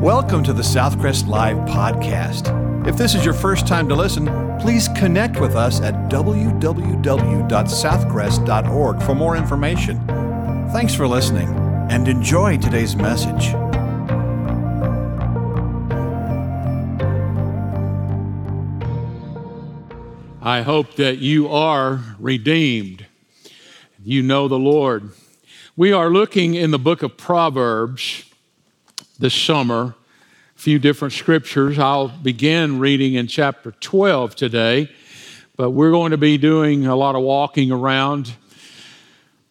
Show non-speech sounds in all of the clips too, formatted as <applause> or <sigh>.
Welcome to the Southcrest Live podcast. If this is your first time to listen, please connect with us at www.southcrest.org for more information. Thanks for listening and enjoy today's message. I hope that you are redeemed. You know the Lord. We are looking in the book of Proverbs this summer, a few different scriptures. I'll begin reading in chapter 12 today, but we're going to be doing a lot of walking around.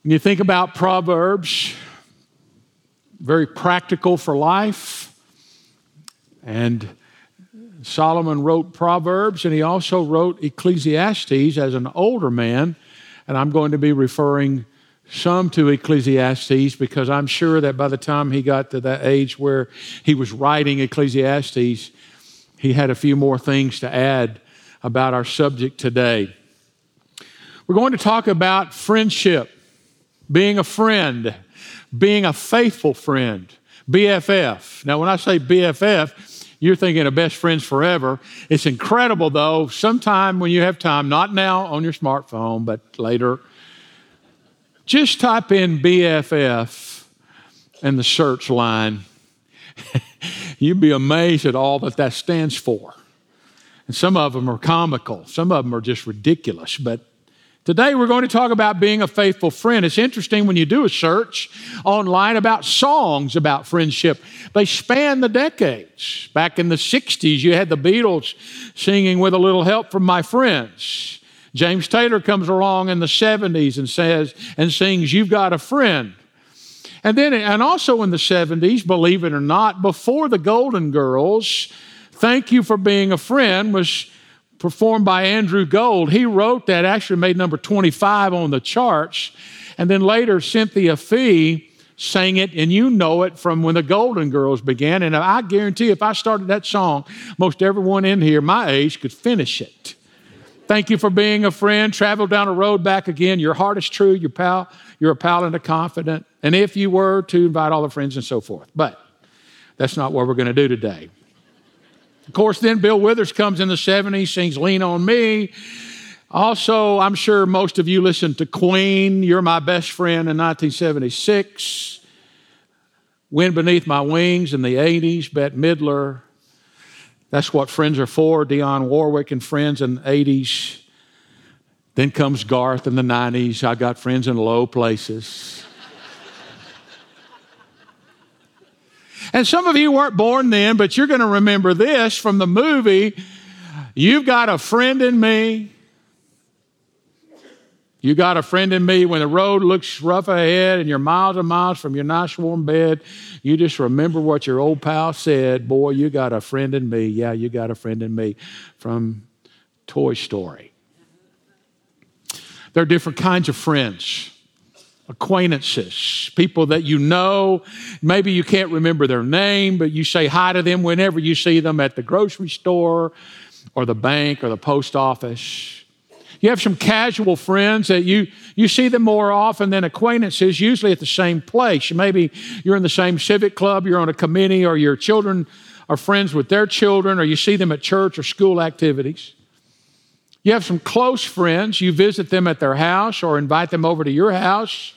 When you think about Proverbs, very practical for life, and Solomon wrote Proverbs and he also wrote Ecclesiastes as an older man. And I'm going to be referring some to Ecclesiastes because I'm sure that by the time he got to that age where he was writing Ecclesiastes, he had a few more things to add about our subject today. We're going to talk about friendship, being a friend, being a faithful friend, BFF. Now, when I say BFF, you're thinking of best friends forever. It's incredible, though. Sometime when you have time, not now on your smartphone, but later, just type in BFF in the search line. <laughs> You'd be amazed at all that that stands for. And some of them are comical, some of them are just ridiculous, but Today, we're going to talk about being a faithful friend. It's interesting when you do a search online about songs about friendship, they span the decades. Back in the 60s, you had the Beatles singing with a little help from my friends. James Taylor comes along in the 70s and says and sings, You've Got a Friend. And then, and also in the 70s, believe it or not, before the Golden Girls, Thank You for Being a Friend was performed by Andrew Gold. He wrote that, actually made number 25 on the charts. And then later, Cynthia Fee sang it, and you know it from when the Golden Girls began. And I guarantee if I started that song, most everyone in here, my age, could finish it. Thank you for being a friend. Travel down a road back again. Your heart is true. Your pal, you're a pal and a confidant. And if you were to invite all the friends and so forth. But that's not what we're going to do today. Of course, then Bill Withers comes in the 70s, sings Lean on Me. Also, I'm sure most of you listened to Queen, You're My Best Friend in 1976. Wind Beneath My Wings in the 80s, Bette Midler. That's what friends are for, Dionne Warwick and friends in the 80s. Then comes Garth in the 90s. I got friends in low places. And some of you weren't born then, but you're going to remember this from the movie You've Got a Friend in Me. You got a friend in me when the road looks rough ahead and you're miles and miles from your nice warm bed. You just remember what your old pal said. Boy, you got a friend in me. Yeah, you got a friend in me from Toy Story. There are different kinds of friends acquaintances, people that you know. Maybe you can't remember their name, but you say hi to them whenever you see them at the grocery store or the bank or the post office. You have some casual friends that you, you see them more often than acquaintances, usually at the same place. Maybe you're in the same civic club, you're on a committee, or your children are friends with their children, or you see them at church or school activities. You have some close friends, you visit them at their house or invite them over to your house.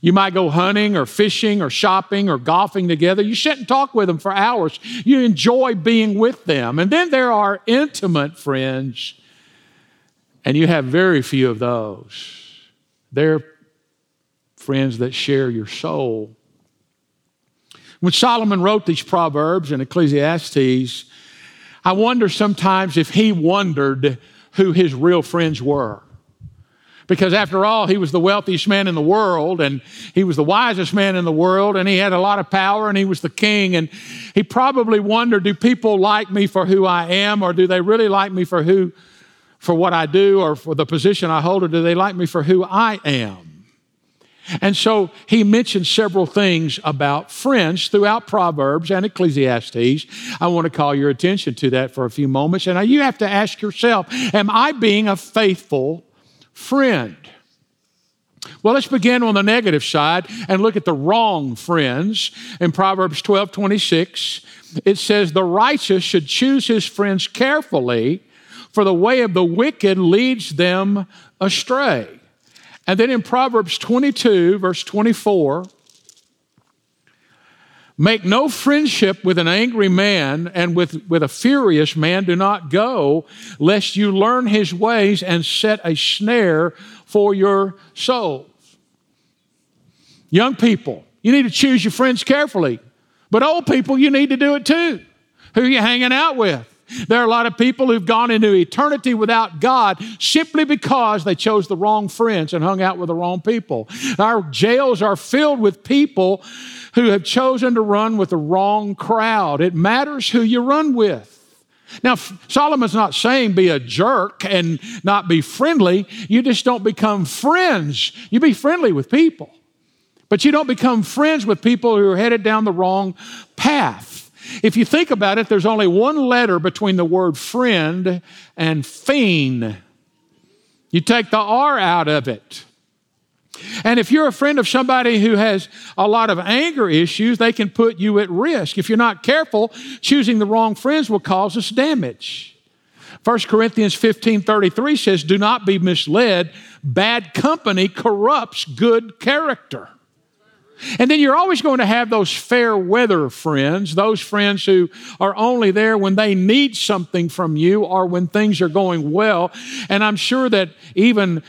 You might go hunting or fishing or shopping or golfing together. You sit and talk with them for hours. You enjoy being with them. And then there are intimate friends, and you have very few of those. They're friends that share your soul. When Solomon wrote these Proverbs and Ecclesiastes, I wonder sometimes if he wondered who his real friends were. Because after all, he was the wealthiest man in the world and he was the wisest man in the world and he had a lot of power and he was the king. And he probably wondered do people like me for who I am or do they really like me for who, for what I do or for the position I hold or do they like me for who I am? And so he mentioned several things about friends throughout Proverbs and Ecclesiastes. I want to call your attention to that for a few moments. And you have to ask yourself Am I being a faithful friend. Well, let's begin on the negative side and look at the wrong friends. In Proverbs 12 26, it says, The righteous should choose his friends carefully, for the way of the wicked leads them astray. And then in Proverbs 22, verse 24, Make no friendship with an angry man, and with, with a furious man do not go, lest you learn his ways and set a snare for your souls. Young people, you need to choose your friends carefully. But old people, you need to do it too. Who are you hanging out with? There are a lot of people who've gone into eternity without God simply because they chose the wrong friends and hung out with the wrong people. Our jails are filled with people who have chosen to run with the wrong crowd. It matters who you run with. Now, Solomon's not saying be a jerk and not be friendly. You just don't become friends. You be friendly with people, but you don't become friends with people who are headed down the wrong path. If you think about it, there's only one letter between the word friend and fiend. You take the R out of it. And if you're a friend of somebody who has a lot of anger issues, they can put you at risk. If you're not careful, choosing the wrong friends will cause us damage. 1 Corinthians 15 33 says, Do not be misled. Bad company corrupts good character. And then you're always going to have those fair weather friends, those friends who are only there when they need something from you or when things are going well. And I'm sure that even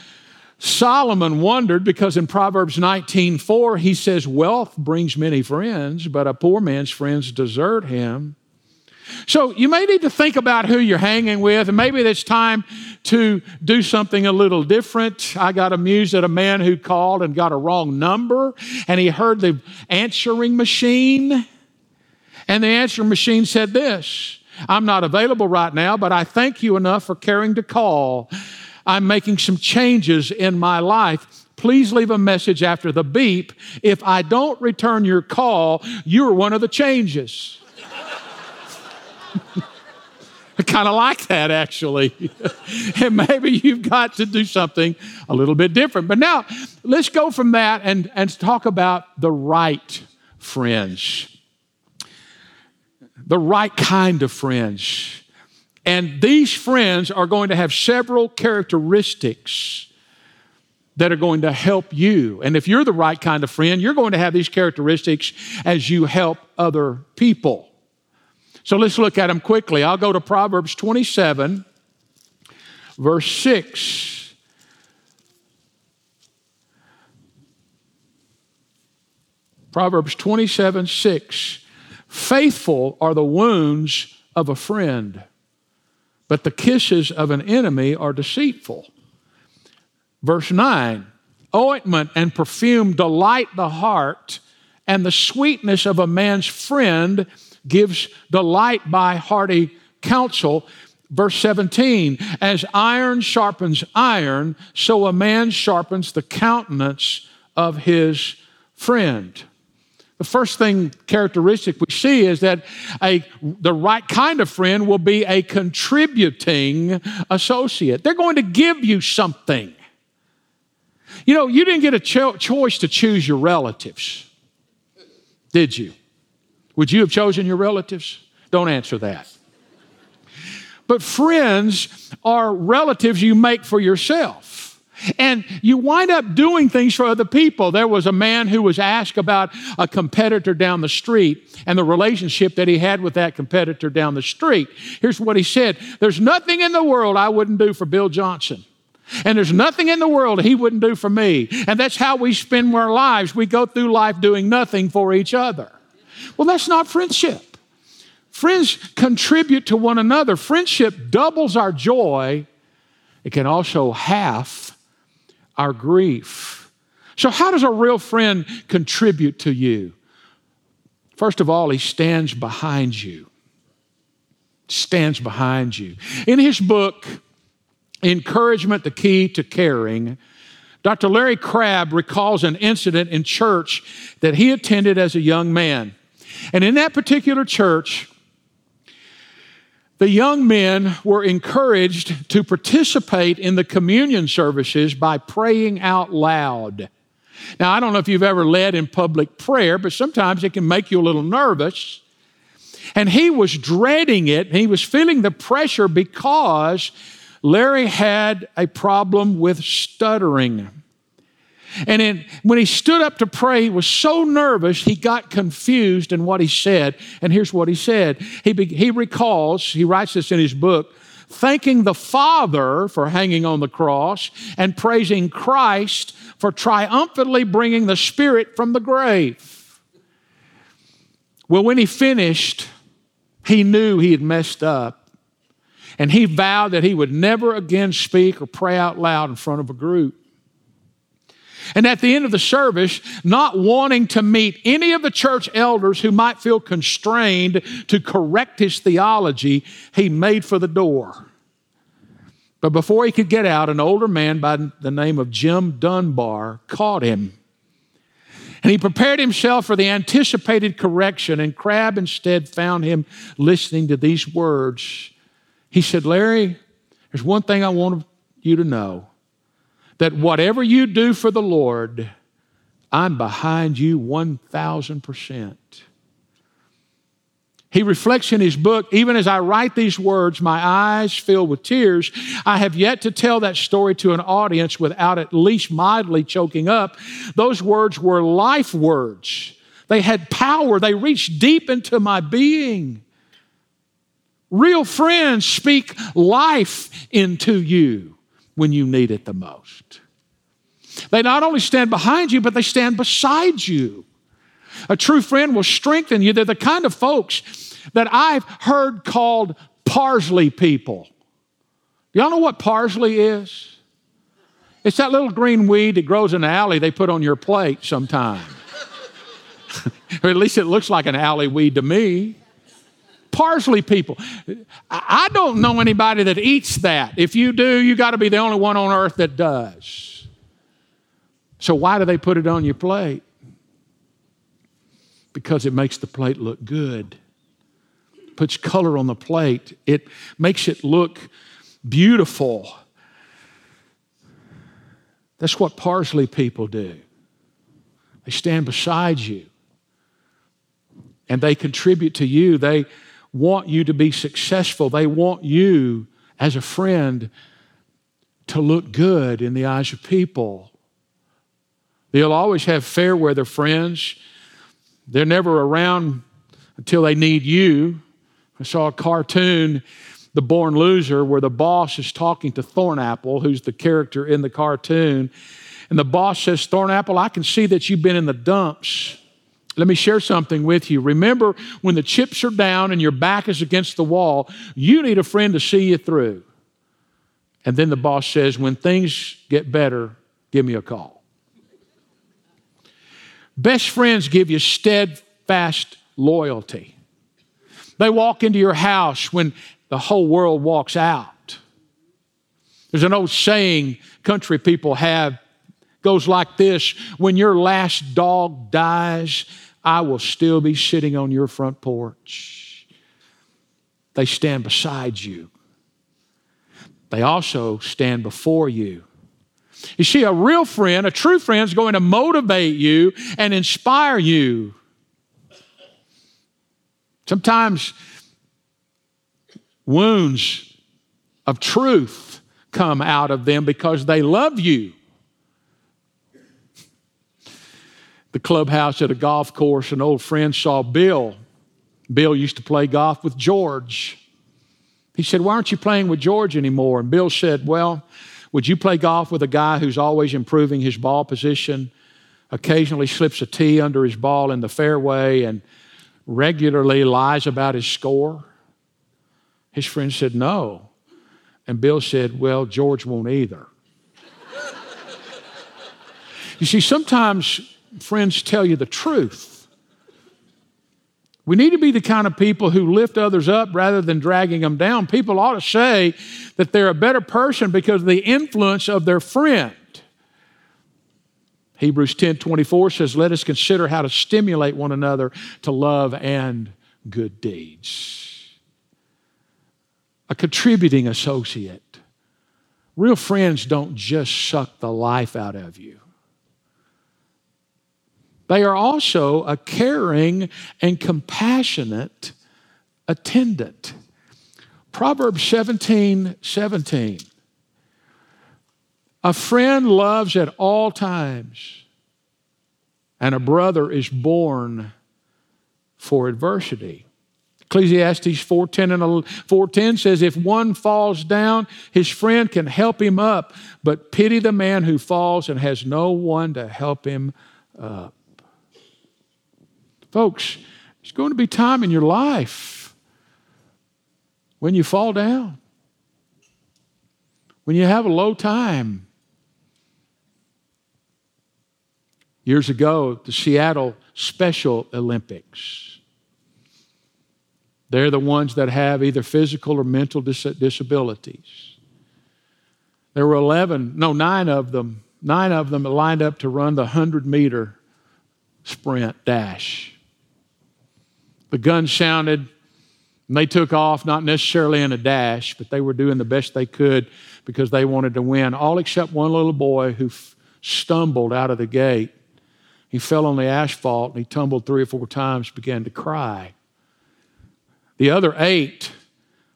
Solomon wondered because in Proverbs 19:4 he says wealth brings many friends, but a poor man's friends desert him. So you may need to think about who you're hanging with, and maybe it's time to do something a little different. I got amused at a man who called and got a wrong number, and he heard the answering machine, and the answering machine said this I'm not available right now, but I thank you enough for caring to call. I'm making some changes in my life. Please leave a message after the beep. If I don't return your call, you're one of the changes. I kind of like that actually. <laughs> and maybe you've got to do something a little bit different. But now let's go from that and, and talk about the right friends. The right kind of friends. And these friends are going to have several characteristics that are going to help you. And if you're the right kind of friend, you're going to have these characteristics as you help other people. So let's look at them quickly. I'll go to Proverbs 27, verse 6. Proverbs 27, 6. Faithful are the wounds of a friend but the kisses of an enemy are deceitful. Verse 9 Ointment and perfume delight the heart, and the sweetness of a man's friend gives delight by hearty counsel. Verse 17, as iron sharpens iron, so a man sharpens the countenance of his friend. The first thing characteristic we see is that a, the right kind of friend will be a contributing associate. They're going to give you something. You know, you didn't get a cho- choice to choose your relatives, did you? Would you have chosen your relatives? Don't answer that. But friends are relatives you make for yourself. And you wind up doing things for other people. There was a man who was asked about a competitor down the street and the relationship that he had with that competitor down the street. Here's what he said There's nothing in the world I wouldn't do for Bill Johnson. And there's nothing in the world he wouldn't do for me. And that's how we spend our lives. We go through life doing nothing for each other. Well, that's not friendship. Friends contribute to one another. Friendship doubles our joy, it can also half our grief. So, how does a real friend contribute to you? First of all, he stands behind you. Stands behind you. In his book, Encouragement, the Key to Caring, Dr. Larry Crabb recalls an incident in church that he attended as a young man. And in that particular church, the young men were encouraged to participate in the communion services by praying out loud. Now, I don't know if you've ever led in public prayer, but sometimes it can make you a little nervous. And he was dreading it. He was feeling the pressure because Larry had a problem with stuttering. And in, when he stood up to pray, he was so nervous, he got confused in what he said. And here's what he said he, he recalls, he writes this in his book, thanking the Father for hanging on the cross and praising Christ for triumphantly bringing the Spirit from the grave. Well, when he finished, he knew he had messed up. And he vowed that he would never again speak or pray out loud in front of a group. And at the end of the service, not wanting to meet any of the church elders who might feel constrained to correct his theology, he made for the door. But before he could get out, an older man by the name of Jim Dunbar caught him. And he prepared himself for the anticipated correction, and Crabb instead found him listening to these words. He said, Larry, there's one thing I want you to know that whatever you do for the Lord, I'm behind you 1,000%. He reflects in his book, even as I write these words, my eyes fill with tears. I have yet to tell that story to an audience without at least mildly choking up. Those words were life words. They had power, they reached deep into my being. Real friends speak life into you when you need it the most. They not only stand behind you, but they stand beside you. A true friend will strengthen you. They're the kind of folks that I've heard called parsley people. Y'all know what parsley is? It's that little green weed that grows in the alley they put on your plate sometime. <laughs> or at least it looks like an alley weed to me parsley people. I don't know anybody that eats that. If you do, you got to be the only one on earth that does. So, why do they put it on your plate? Because it makes the plate look good. puts color on the plate. It makes it look beautiful. That's what parsley people do. They stand beside you and they contribute to you. They, want you to be successful. They want you, as a friend, to look good in the eyes of people. They'll always have fair weather friends. They're never around until they need you. I saw a cartoon, The Born Loser, where the boss is talking to Thornapple, who's the character in the cartoon. And the boss says, Thornapple, I can see that you've been in the dumps. Let me share something with you. Remember, when the chips are down and your back is against the wall, you need a friend to see you through. And then the boss says, When things get better, give me a call. Best friends give you steadfast loyalty. They walk into your house when the whole world walks out. There's an old saying country people have goes like this When your last dog dies, I will still be sitting on your front porch. They stand beside you, they also stand before you. You see, a real friend, a true friend, is going to motivate you and inspire you. Sometimes wounds of truth come out of them because they love you. The clubhouse at a golf course, an old friend saw Bill. Bill used to play golf with George. He said, Why aren't you playing with George anymore? And Bill said, Well, would you play golf with a guy who's always improving his ball position, occasionally slips a tee under his ball in the fairway, and regularly lies about his score? His friend said, No. And Bill said, Well, George won't either. <laughs> you see, sometimes friends tell you the truth. We need to be the kind of people who lift others up rather than dragging them down. People ought to say that they're a better person because of the influence of their friend. Hebrews 10 24 says, Let us consider how to stimulate one another to love and good deeds. a contributing associate. Real friends don't just suck the life out of you. They are also a caring and compassionate attendant. Proverbs 17 17. A friend loves at all times, and a brother is born for adversity. Ecclesiastes 4:10 and 4:10 says if one falls down his friend can help him up but pity the man who falls and has no one to help him up. Folks, there's going to be time in your life when you fall down. When you have a low time. Years ago, the Seattle Special Olympics. They're the ones that have either physical or mental dis- disabilities. There were 11, no, nine of them, nine of them lined up to run the 100 meter sprint dash. The gun sounded, and they took off, not necessarily in a dash, but they were doing the best they could because they wanted to win, all except one little boy who f- stumbled out of the gate. He fell on the asphalt and he tumbled three or four times, began to cry. The other eight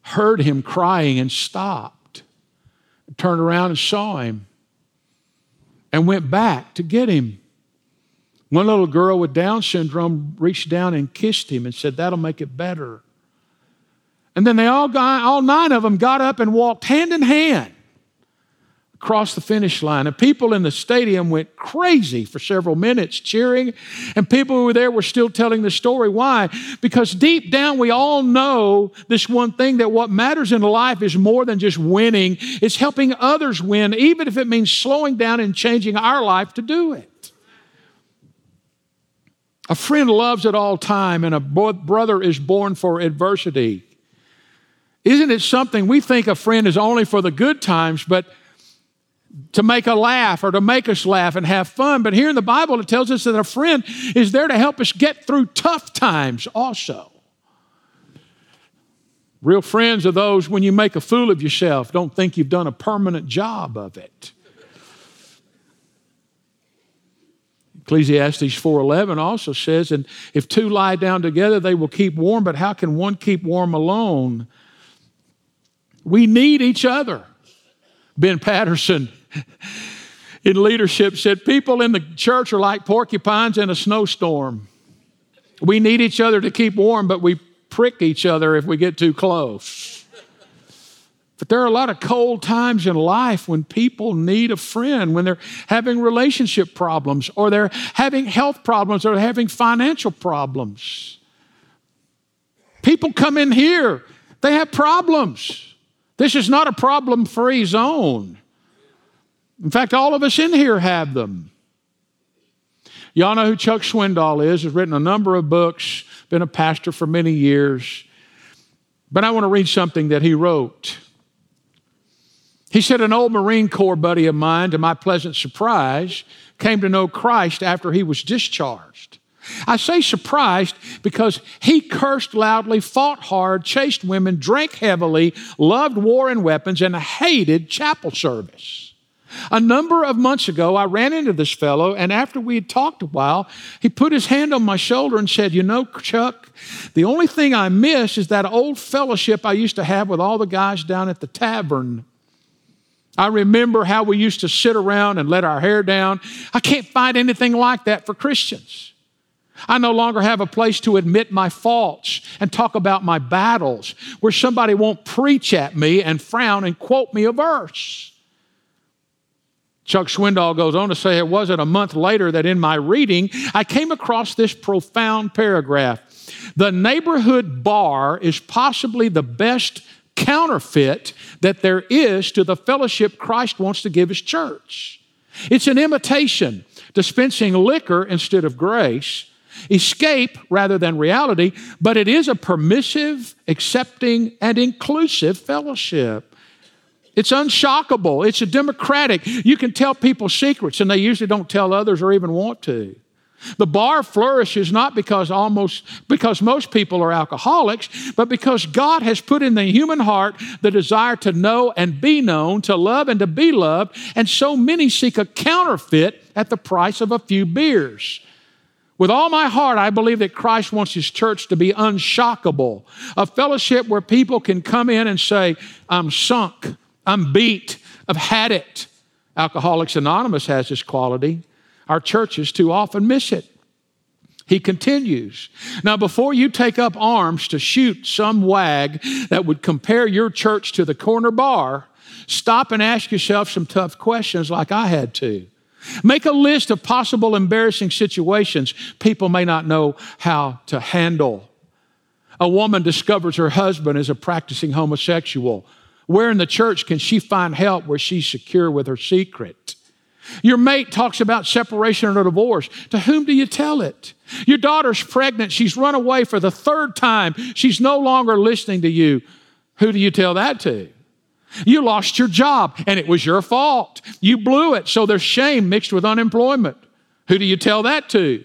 heard him crying and stopped, turned around and saw him, and went back to get him. One little girl with Down syndrome reached down and kissed him and said, That'll make it better. And then they all got, all nine of them got up and walked hand in hand across the finish line. And people in the stadium went crazy for several minutes cheering. And people who were there were still telling the story. Why? Because deep down, we all know this one thing that what matters in life is more than just winning, it's helping others win, even if it means slowing down and changing our life to do it. A friend loves at all time, and a brother is born for adversity. Isn't it something we think a friend is only for the good times, but to make a laugh or to make us laugh and have fun? But here in the Bible, it tells us that a friend is there to help us get through tough times also. Real friends are those when you make a fool of yourself, don't think you've done a permanent job of it. Ecclesiastes 4:11 also says, "And if two lie down together, they will keep warm, but how can one keep warm alone?" We need each other. Ben Patterson <laughs> in leadership said, "People in the church are like porcupines in a snowstorm. We need each other to keep warm, but we prick each other if we get too close." But there are a lot of cold times in life when people need a friend, when they're having relationship problems, or they're having health problems, or they're having financial problems. People come in here, they have problems. This is not a problem free zone. In fact, all of us in here have them. Y'all know who Chuck Swindoll is, has written a number of books, been a pastor for many years. But I want to read something that he wrote. He said, An old Marine Corps buddy of mine, to my pleasant surprise, came to know Christ after he was discharged. I say surprised because he cursed loudly, fought hard, chased women, drank heavily, loved war and weapons, and hated chapel service. A number of months ago, I ran into this fellow, and after we had talked a while, he put his hand on my shoulder and said, You know, Chuck, the only thing I miss is that old fellowship I used to have with all the guys down at the tavern. I remember how we used to sit around and let our hair down. I can't find anything like that for Christians. I no longer have a place to admit my faults and talk about my battles where somebody won't preach at me and frown and quote me a verse. Chuck Swindoll goes on to say it wasn't a month later that in my reading I came across this profound paragraph. The neighborhood bar is possibly the best counterfeit that there is to the fellowship Christ wants to give his church. It's an imitation, dispensing liquor instead of grace, escape rather than reality, but it is a permissive, accepting, and inclusive fellowship. It's unshockable. It's a democratic. You can tell people secrets, and they usually don't tell others or even want to. The bar flourishes not because almost because most people are alcoholics, but because God has put in the human heart the desire to know and be known, to love and to be loved, and so many seek a counterfeit at the price of a few beers. With all my heart, I believe that Christ wants his church to be unshockable, a fellowship where people can come in and say, I'm sunk, I'm beat, I've had it. Alcoholics Anonymous has this quality. Our churches too often miss it. He continues. Now, before you take up arms to shoot some wag that would compare your church to the corner bar, stop and ask yourself some tough questions like I had to. Make a list of possible embarrassing situations people may not know how to handle. A woman discovers her husband is a practicing homosexual. Where in the church can she find help where she's secure with her secret? Your mate talks about separation or divorce. To whom do you tell it? Your daughter's pregnant. She's run away for the third time. She's no longer listening to you. Who do you tell that to? You lost your job and it was your fault. You blew it, so there's shame mixed with unemployment. Who do you tell that to?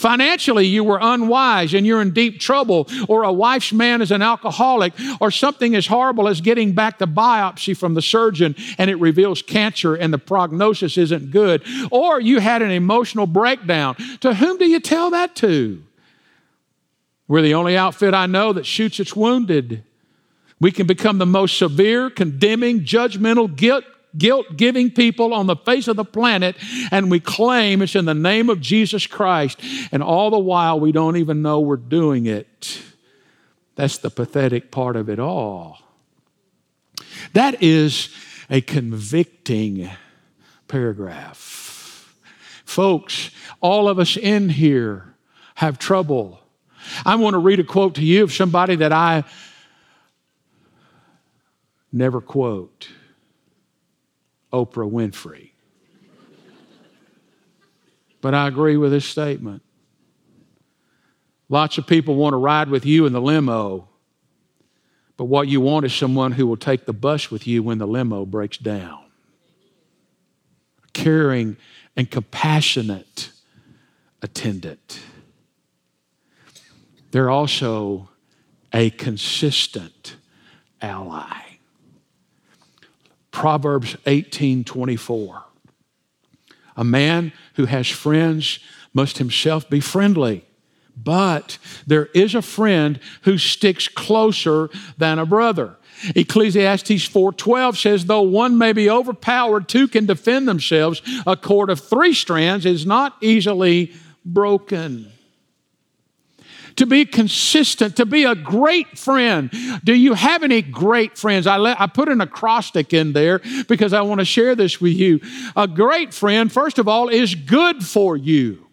Financially, you were unwise and you're in deep trouble, or a wife's man is an alcoholic, or something as horrible as getting back the biopsy from the surgeon and it reveals cancer and the prognosis isn't good, or you had an emotional breakdown. To whom do you tell that to? We're the only outfit I know that shoots its wounded. We can become the most severe, condemning, judgmental, guilt guilt giving people on the face of the planet, and we claim it's in the name of Jesus Christ, and all the while we don't even know we're doing it. That's the pathetic part of it all. That is a convicting paragraph. Folks, all of us in here have trouble. I want to read a quote to you of somebody that I never quote. Oprah Winfrey. but I agree with this statement. Lots of people want to ride with you in the limo, but what you want is someone who will take the bus with you when the limo breaks down. A caring and compassionate attendant. They're also a consistent ally. Proverbs 18 24. A man who has friends must himself be friendly. But there is a friend who sticks closer than a brother. Ecclesiastes 4:12 says though one may be overpowered two can defend themselves a cord of 3 strands is not easily broken to be consistent, to be a great friend. Do you have any great friends? I, let, I put an acrostic in there because I want to share this with you. A great friend, first of all, is good for you.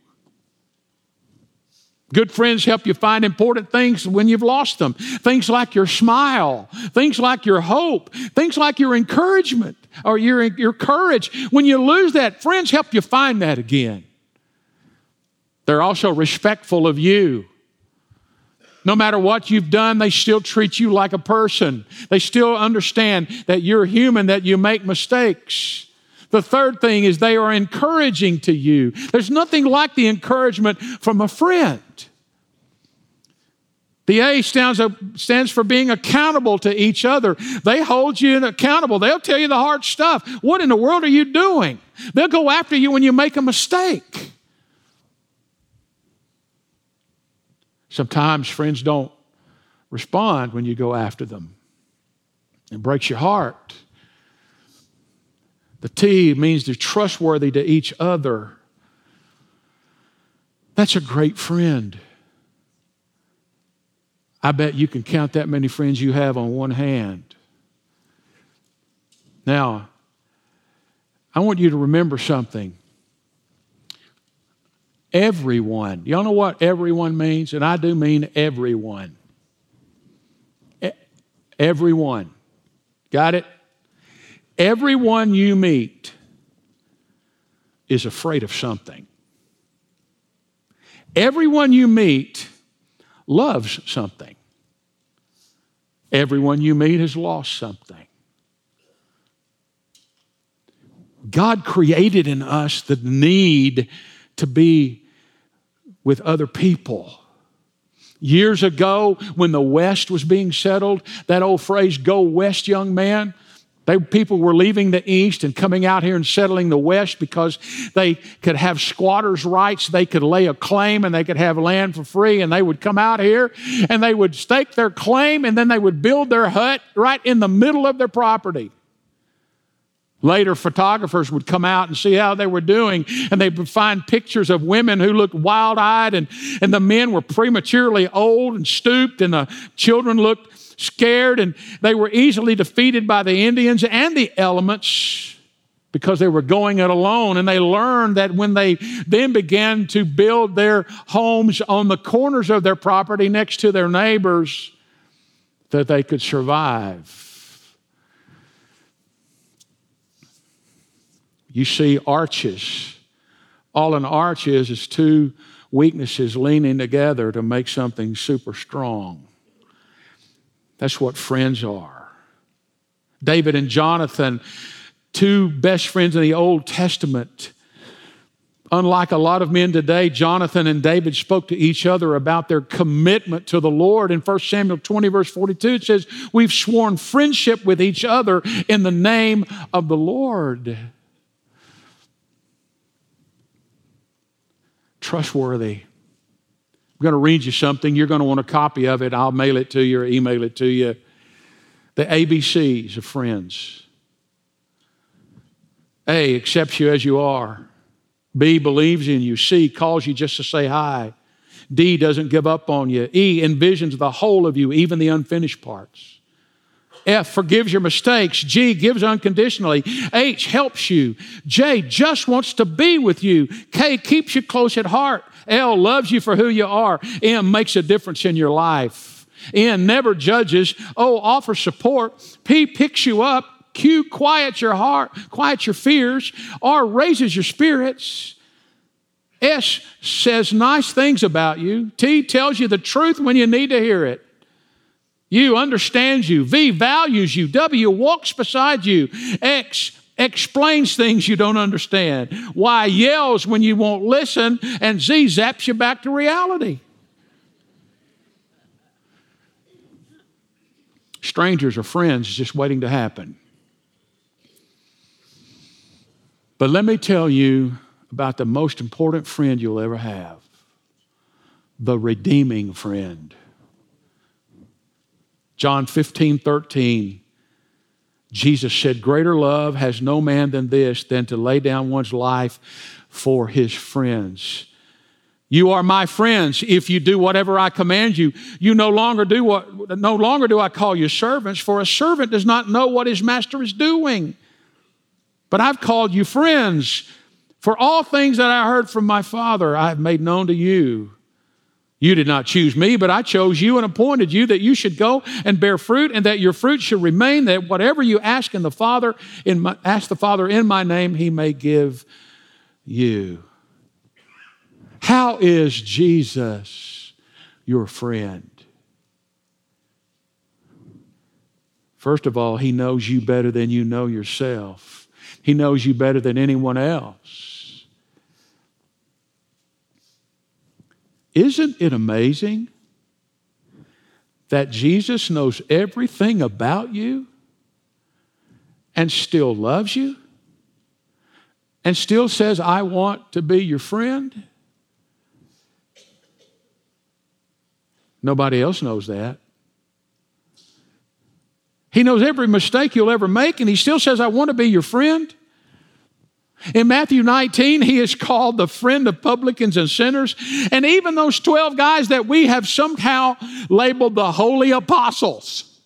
Good friends help you find important things when you've lost them. Things like your smile, things like your hope, things like your encouragement or your, your courage. When you lose that, friends help you find that again. They're also respectful of you. No matter what you've done, they still treat you like a person. They still understand that you're human, that you make mistakes. The third thing is they are encouraging to you. There's nothing like the encouragement from a friend. The A stands, stands for being accountable to each other. They hold you accountable. They'll tell you the hard stuff. What in the world are you doing? They'll go after you when you make a mistake. Sometimes friends don't respond when you go after them. It breaks your heart. The T means they're trustworthy to each other. That's a great friend. I bet you can count that many friends you have on one hand. Now, I want you to remember something. Everyone. Y'all know what everyone means? And I do mean everyone. everyone. Got it? Everyone you meet is afraid of something. Everyone you meet loves something. Everyone you meet has lost something. God created in us the need to be with other people. Years ago, when the West was being settled, that old phrase, go west, young man, they, people were leaving the East and coming out here and settling the West because they could have squatters' rights. They could lay a claim and they could have land for free. And they would come out here and they would stake their claim and then they would build their hut right in the middle of their property. Later, photographers would come out and see how they were doing, and they would find pictures of women who looked wild eyed, and, and the men were prematurely old and stooped, and the children looked scared, and they were easily defeated by the Indians and the elements because they were going it alone. And they learned that when they then began to build their homes on the corners of their property next to their neighbors, that they could survive. You see arches. All an arch is is two weaknesses leaning together to make something super strong. That's what friends are. David and Jonathan, two best friends in the Old Testament. Unlike a lot of men today, Jonathan and David spoke to each other about their commitment to the Lord. In 1 Samuel 20, verse 42, it says, We've sworn friendship with each other in the name of the Lord. Trustworthy. I'm going to read you something. You're going to want a copy of it. I'll mail it to you or email it to you. The ABCs of friends A, accepts you as you are. B, believes in you. C, calls you just to say hi. D, doesn't give up on you. E, envisions the whole of you, even the unfinished parts. F forgives your mistakes. G gives unconditionally. H helps you. J just wants to be with you. K keeps you close at heart. L loves you for who you are. M makes a difference in your life. N never judges. O offers support. P picks you up. Q quiets your heart, quiets your fears. R raises your spirits. S says nice things about you. T tells you the truth when you need to hear it. U understands you. V values you. W walks beside you. X explains things you don't understand. Y yells when you won't listen. And Z zaps you back to reality. Strangers are friends just waiting to happen. But let me tell you about the most important friend you'll ever have the redeeming friend. John 15, 13. Jesus said, Greater love has no man than this, than to lay down one's life for his friends. You are my friends if you do whatever I command you. You no longer do what no longer do I call you servants, for a servant does not know what his master is doing. But I've called you friends. For all things that I heard from my Father, I have made known to you. You did not choose me, but I chose you and appointed you that you should go and bear fruit, and that your fruit should remain. That whatever you ask in the Father, in my, ask the Father in my name, He may give you. How is Jesus your friend? First of all, He knows you better than you know yourself. He knows you better than anyone else. Isn't it amazing that Jesus knows everything about you and still loves you and still says, I want to be your friend? Nobody else knows that. He knows every mistake you'll ever make, and he still says, I want to be your friend. In Matthew 19, he is called the friend of publicans and sinners. And even those 12 guys that we have somehow labeled the holy apostles,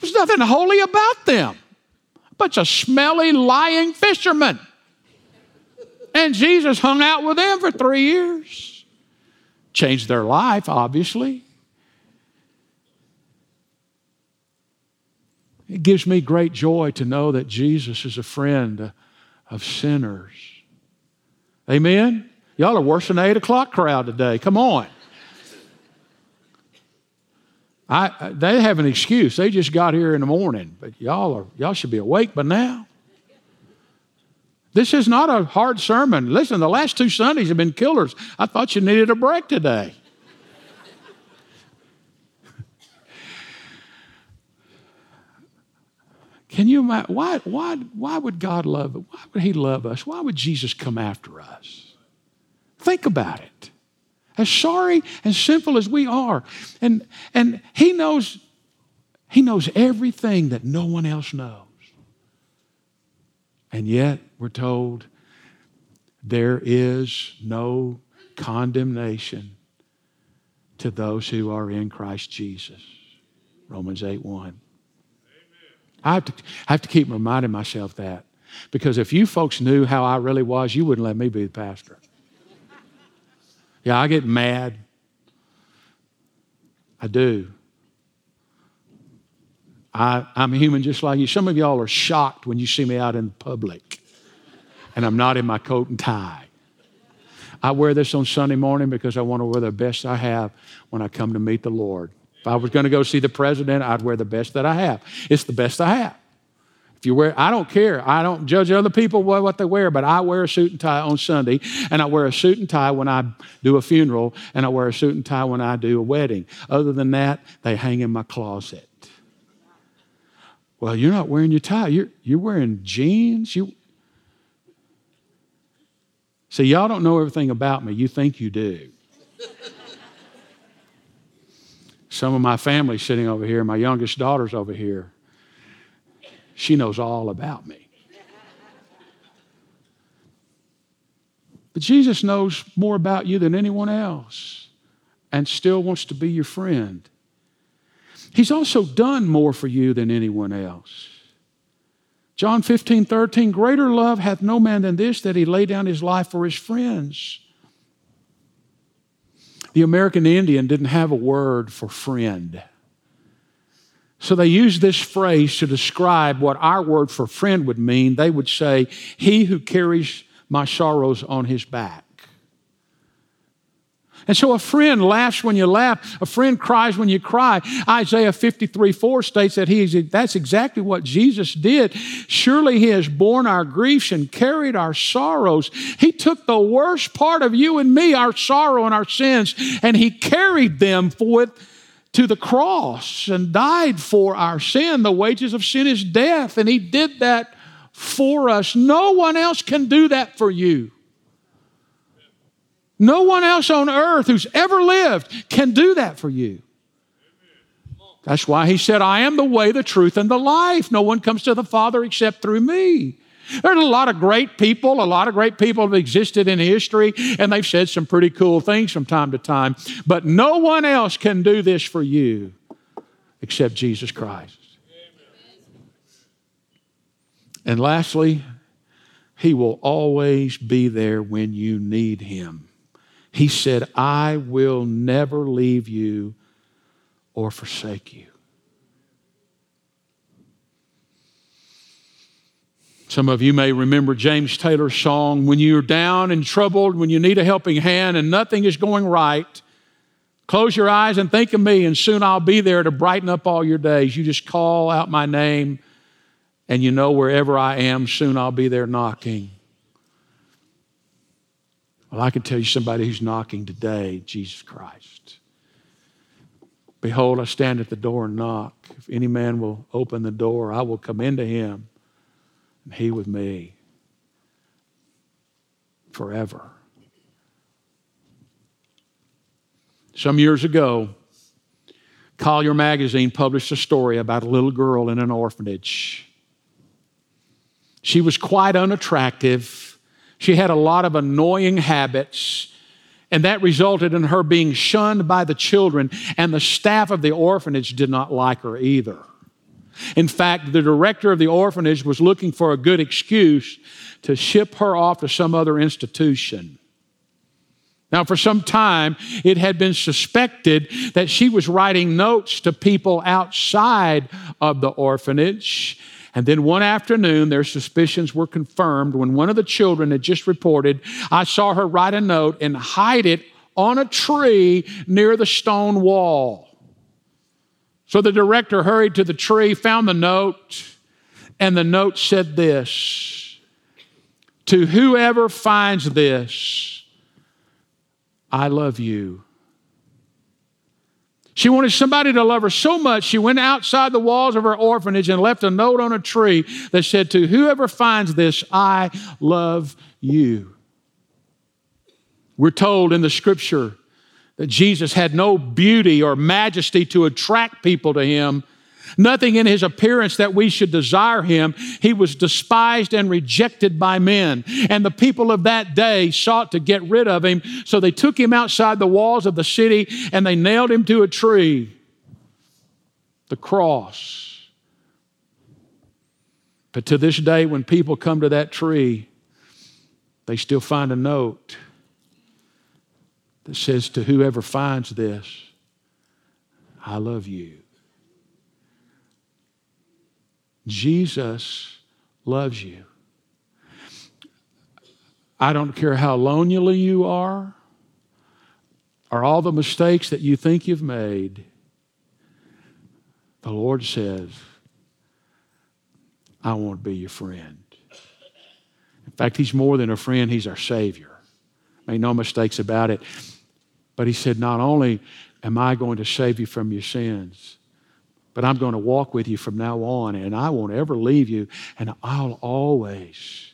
there's nothing holy about them. A bunch of smelly, lying fishermen. And Jesus hung out with them for three years. Changed their life, obviously. It gives me great joy to know that Jesus is a friend of sinners. Amen? Y'all are worse than the 8 o'clock crowd today. Come on. I, they have an excuse. They just got here in the morning, but y'all are y'all should be awake by now. This is not a hard sermon. Listen, the last two Sundays have been killers. I thought you needed a break today. Can you imagine? Why, why, why would God love? Why would He love us? Why would Jesus come after us? Think about it. As sorry and sinful as we are, and, and He knows He knows everything that no one else knows. And yet we're told there is no condemnation to those who are in Christ Jesus. Romans 8 1. I have, to, I have to keep reminding myself that. Because if you folks knew how I really was, you wouldn't let me be the pastor. Yeah, I get mad. I do. I, I'm human just like you. Some of y'all are shocked when you see me out in public and I'm not in my coat and tie. I wear this on Sunday morning because I want to wear the best I have when I come to meet the Lord. If I was going to go see the president, I'd wear the best that I have. It's the best I have. If you wear, I don't care. I don't judge other people what they wear, but I wear a suit and tie on Sunday, and I wear a suit and tie when I do a funeral, and I wear a suit and tie when I do a wedding. Other than that, they hang in my closet. Well, you're not wearing your tie. You're, you're wearing jeans. You... See, y'all don't know everything about me. You think you do. Some of my family sitting over here, my youngest daughter's over here. She knows all about me. But Jesus knows more about you than anyone else and still wants to be your friend. He's also done more for you than anyone else. John 15, 13, greater love hath no man than this, that he lay down his life for his friends. The American Indian didn't have a word for friend. So they used this phrase to describe what our word for friend would mean. They would say, He who carries my sorrows on his back. And so a friend laughs when you laugh, a friend cries when you cry. Isaiah 53 4 states that he is, that's exactly what Jesus did. Surely he has borne our griefs and carried our sorrows. He took the worst part of you and me, our sorrow and our sins, and he carried them it to the cross and died for our sin. The wages of sin is death, and he did that for us. No one else can do that for you. No one else on earth who's ever lived can do that for you. That's why he said, I am the way, the truth, and the life. No one comes to the Father except through me. There's a lot of great people, a lot of great people have existed in history, and they've said some pretty cool things from time to time. But no one else can do this for you except Jesus Christ. And lastly, He will always be there when you need Him. He said, I will never leave you or forsake you. Some of you may remember James Taylor's song, When you're down and troubled, when you need a helping hand and nothing is going right, close your eyes and think of me, and soon I'll be there to brighten up all your days. You just call out my name, and you know wherever I am, soon I'll be there knocking. Well, I can tell you somebody who's knocking today Jesus Christ. Behold, I stand at the door and knock. If any man will open the door, I will come into him and he with me forever. Some years ago, Collier Magazine published a story about a little girl in an orphanage. She was quite unattractive she had a lot of annoying habits, and that resulted in her being shunned by the children, and the staff of the orphanage did not like her either. In fact, the director of the orphanage was looking for a good excuse to ship her off to some other institution. Now, for some time, it had been suspected that she was writing notes to people outside of the orphanage and then one afternoon, their suspicions were confirmed when one of the children had just reported, I saw her write a note and hide it on a tree near the stone wall. So the director hurried to the tree, found the note, and the note said this To whoever finds this, I love you. She wanted somebody to love her so much, she went outside the walls of her orphanage and left a note on a tree that said, To whoever finds this, I love you. We're told in the scripture that Jesus had no beauty or majesty to attract people to him. Nothing in his appearance that we should desire him. He was despised and rejected by men. And the people of that day sought to get rid of him, so they took him outside the walls of the city and they nailed him to a tree. The cross. But to this day, when people come to that tree, they still find a note that says, To whoever finds this, I love you. Jesus loves you. I don't care how lonely you are or all the mistakes that you think you've made. The Lord says, I want to be your friend. In fact, He's more than a friend, He's our Savior. Make no mistakes about it. But He said, Not only am I going to save you from your sins, but I'm going to walk with you from now on, and I won't ever leave you, and I'll always,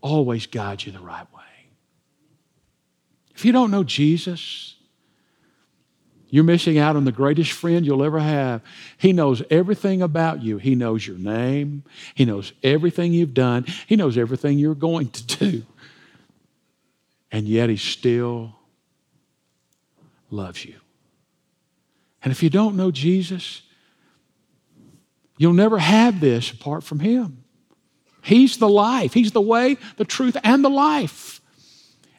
always guide you the right way. If you don't know Jesus, you're missing out on the greatest friend you'll ever have. He knows everything about you. He knows your name. He knows everything you've done. He knows everything you're going to do. And yet, He still loves you. And if you don't know Jesus, You'll never have this apart from Him. He's the life, He's the way, the truth, and the life.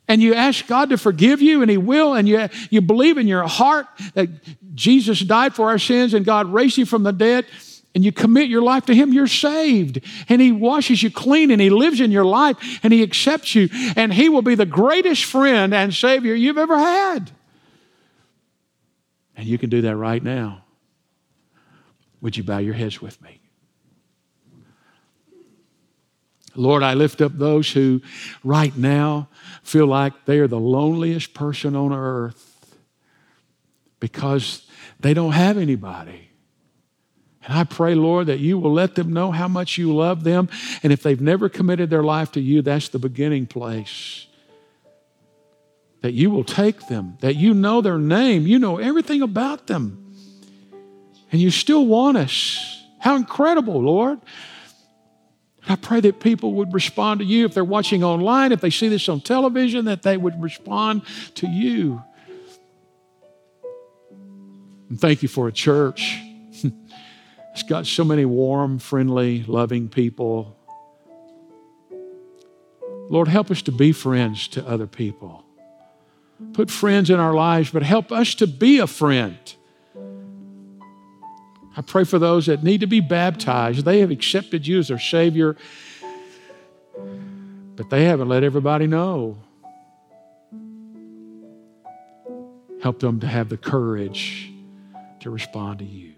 And you ask God to forgive you, and He will, and you, you believe in your heart that Jesus died for our sins and God raised you from the dead, and you commit your life to Him, you're saved. And He washes you clean, and He lives in your life, and He accepts you, and He will be the greatest friend and Savior you've ever had. And you can do that right now. Would you bow your heads with me? Lord, I lift up those who right now feel like they are the loneliest person on earth because they don't have anybody. And I pray, Lord, that you will let them know how much you love them. And if they've never committed their life to you, that's the beginning place. That you will take them, that you know their name, you know everything about them and you still want us. How incredible, Lord. I pray that people would respond to you if they're watching online, if they see this on television, that they would respond to you. And thank you for a church. <laughs> it's got so many warm, friendly, loving people. Lord, help us to be friends to other people. Put friends in our lives, but help us to be a friend. I pray for those that need to be baptized. They have accepted you as their Savior, but they haven't let everybody know. Help them to have the courage to respond to you.